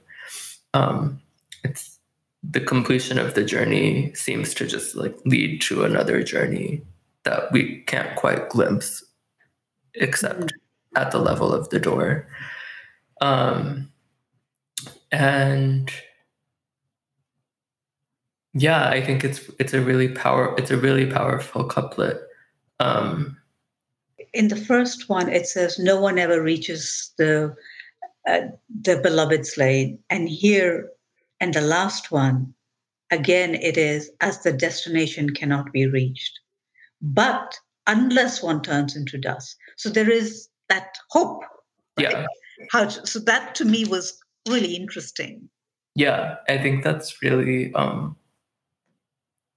Speaker 6: um, it's the completion of the journey seems to just like lead to another journey that we can't quite glimpse except mm. at the level of the door. Um, and yeah, I think it's it's a really power it's a really powerful couplet. Um,
Speaker 5: in the first one, it says, "No one ever reaches the uh, the beloved's lane," and here, and the last one, again, it is as the destination cannot be reached, but unless one turns into dust. So there is that hope.
Speaker 6: Right? Yeah.
Speaker 5: How so that to me was really interesting.
Speaker 6: Yeah, I think that's really um,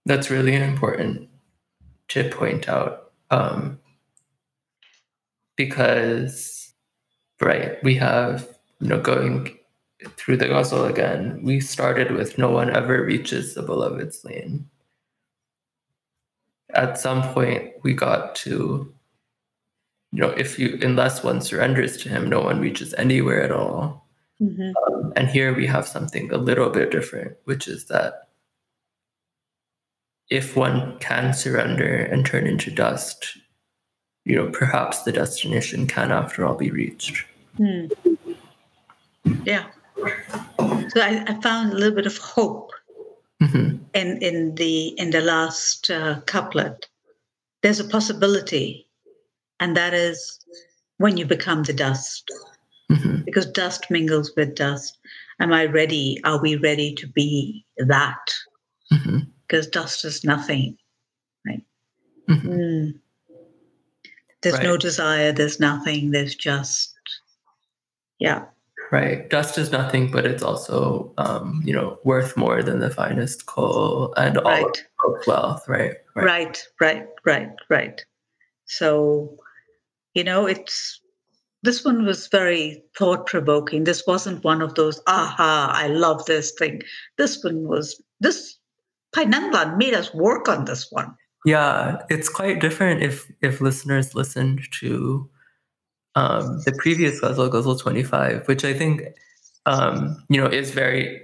Speaker 6: that's really important to point out um, because right we have you know going through the ghazal again we started with no one ever reaches the beloved's lane at some point we got to you know if you unless one surrenders to him no one reaches anywhere at all mm-hmm. um, and here we have something a little bit different which is that if one can surrender and turn into dust you know perhaps the destination can after all be reached mm.
Speaker 5: yeah so I, I, found a little bit of hope mm-hmm. in in the in the last uh, couplet there's a possibility and that is when you become the dust mm-hmm. because dust mingles with dust am i ready are we ready to be that mm-hmm. Because dust is nothing right mm-hmm. mm. there's right. no desire there's nothing there's just yeah
Speaker 6: right dust is nothing but it's also um, you know worth more than the finest coal and all right. of wealth right
Speaker 5: right right right right right so you know, it's this one was very thought provoking. This wasn't one of those, aha, I love this thing. This one was, this, Bhai made us work on this one.
Speaker 6: Yeah, it's quite different if if listeners listened to um, the previous Ghazal, Ghazal 25, which I think, um, you know, is very,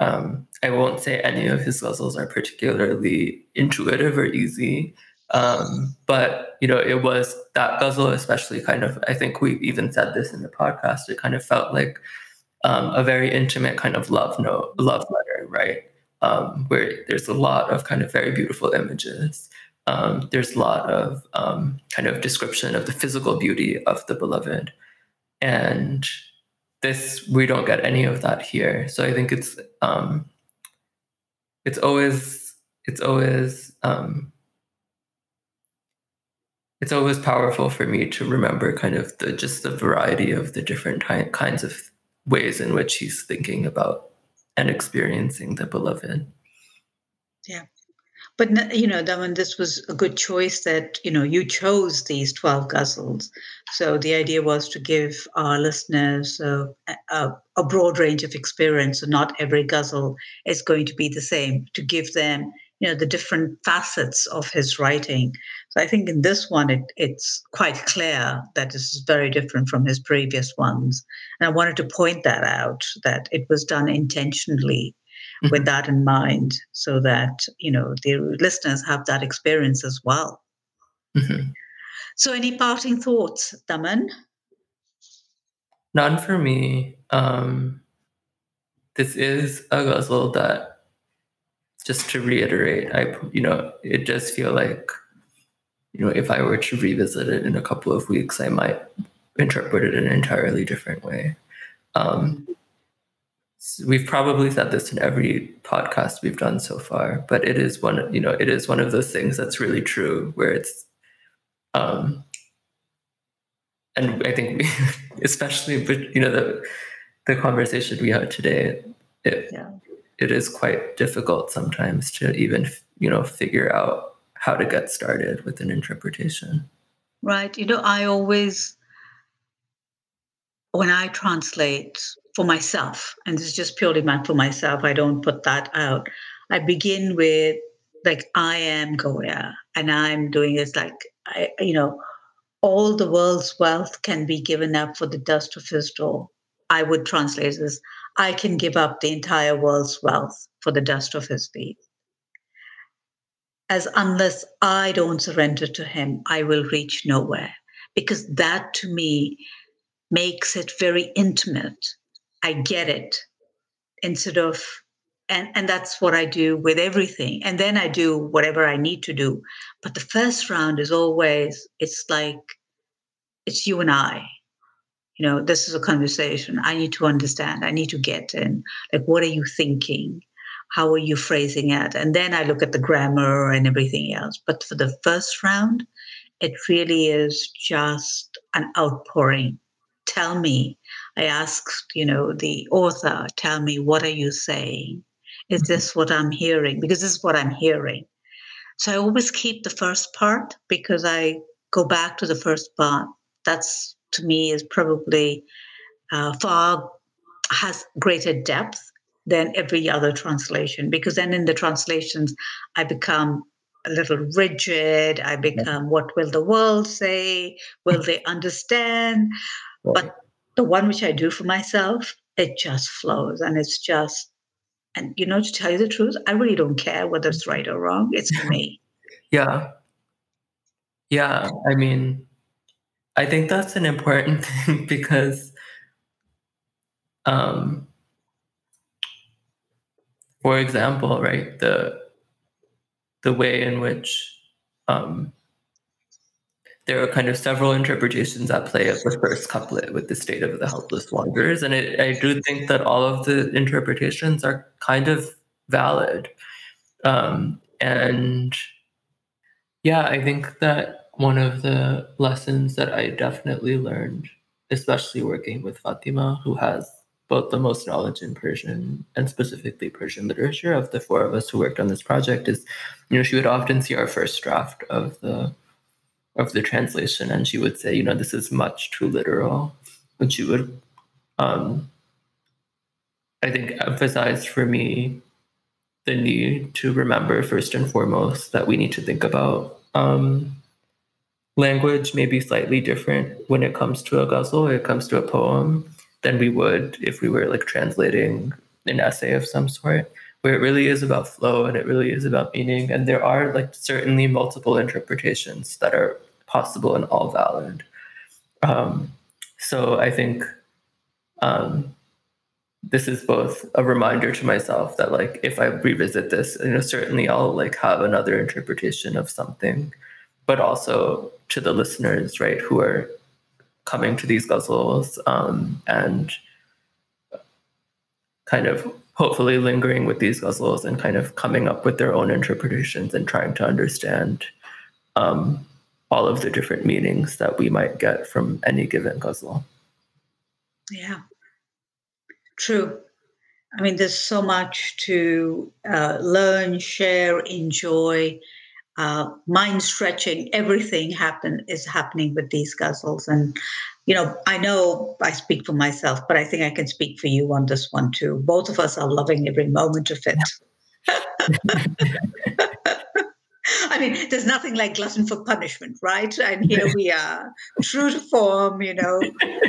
Speaker 6: um, I won't say any of his ghazals are particularly intuitive or easy, um, but you know, it was that ghazal, especially kind of. I think we even said this in the podcast. It kind of felt like um, a very intimate kind of love note, love letter, right? Um, where there's a lot of kind of very beautiful images. Um, there's a lot of um, kind of description of the physical beauty of the beloved, and this we don't get any of that here. So I think it's um, it's always it's always um, it's always powerful for me to remember kind of the just the variety of the different ty- kinds of ways in which he's thinking about and experiencing the beloved.
Speaker 5: Yeah. But you know, Daman, this was a good choice that you know you chose these twelve ghazals. So the idea was to give our listeners a, a, a broad range of experience. So not every ghazal is going to be the same. To give them you know the different facets of his writing. So i think in this one it, it's quite clear that this is very different from his previous ones. And i wanted to point that out that it was done intentionally mm-hmm. with that in mind so that you know the listeners have that experience as well. Mm-hmm. so any parting thoughts daman?
Speaker 6: None for me. Um this is a ghazal that just to reiterate, I you know it does feel like you know if I were to revisit it in a couple of weeks, I might interpret it in an entirely different way. Um, we've probably said this in every podcast we've done so far, but it is one you know it is one of those things that's really true where it's um, and I think we, especially, you know, the the conversation we had today, it
Speaker 5: Yeah.
Speaker 6: It is quite difficult sometimes to even you know figure out how to get started with an interpretation.
Speaker 5: Right. You know, I always, when I translate for myself, and this is just purely meant for myself, I don't put that out. I begin with, like, I am Goya, and I'm doing this, like, I, you know, all the world's wealth can be given up for the dust of his door. I would translate this I can give up the entire world's wealth for the dust of his feet as unless I don't surrender to Him, I will reach nowhere. Because that to me makes it very intimate. I get it instead of, and, and that's what I do with everything. And then I do whatever I need to do. But the first round is always, it's like, it's you and I. You know, this is a conversation. I need to understand. I need to get in. Like, what are you thinking? how are you phrasing it and then i look at the grammar and everything else but for the first round it really is just an outpouring tell me i asked you know the author tell me what are you saying is mm-hmm. this what i'm hearing because this is what i'm hearing so i always keep the first part because i go back to the first part that's to me is probably uh, far has greater depth than every other translation because then in the translations I become a little rigid. I become, what will the world say? Will they understand? But the one which I do for myself, it just flows and it's just, and you know, to tell you the truth, I really don't care whether it's right or wrong. It's for me.
Speaker 6: Yeah. Yeah. I mean, I think that's an important thing because um, for example, right, the the way in which um, there are kind of several interpretations at play of the first couplet with the state of the helpless wanderers, and it, I do think that all of the interpretations are kind of valid, um, and yeah, I think that one of the lessons that I definitely learned, especially working with Fatima, who has both the most knowledge in Persian and specifically Persian literature of the four of us who worked on this project is, you know, she would often see our first draft of the of the translation and she would say, you know, this is much too literal. And she would um I think emphasize for me the need to remember first and foremost that we need to think about um language may be slightly different when it comes to a ghazal, when it comes to a poem than we would if we were like translating an essay of some sort. Where it really is about flow and it really is about meaning and there are like certainly multiple interpretations that are possible and all valid. Um, so i think um, this is both a reminder to myself that like if i revisit this you know certainly i'll like have another interpretation of something but also to the listeners right who are coming to these ghazals um, and kind of hopefully lingering with these ghazals and kind of coming up with their own interpretations and trying to understand um, all of the different meanings that we might get from any given ghazal.
Speaker 5: Yeah, true. I mean, there's so much to uh, learn, share, enjoy, uh, mind stretching. Everything happen is happening with these ghazals, and you know, I know I speak for myself, but I think I can speak for you on this one too. Both of us are loving every moment of it. I mean, there's nothing like glutton for punishment, right? And here we are, true to form, you know.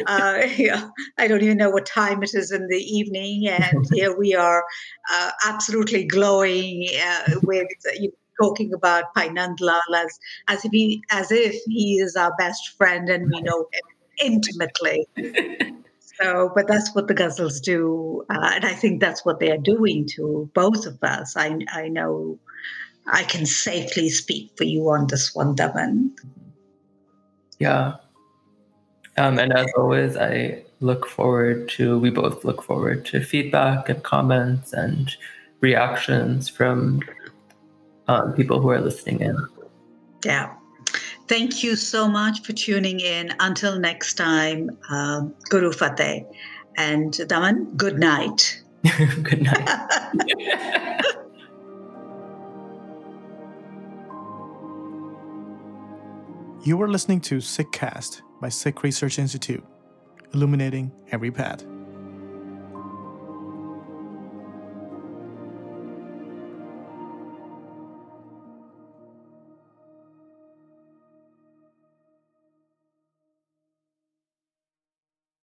Speaker 5: Uh, yeah, I don't even know what time it is in the evening, and here we are, uh, absolutely glowing uh, with you know, talking about Bhai Nand Lal as as if he as if he is our best friend and we know him intimately. So, but that's what the ghazals do, uh, and I think that's what they are doing to both of us. I I know I can safely speak for you on this one, Daman.
Speaker 6: Yeah. Um, and as always, I look forward to, we both look forward to feedback and comments and reactions from um, people who are listening in.
Speaker 5: Yeah. Thank you so much for tuning in. Until next time, um, Guru Fateh. And Daman, good night.
Speaker 6: good night.
Speaker 1: You were listening to Sikh Cast by Sikh Research Institute, illuminating every path.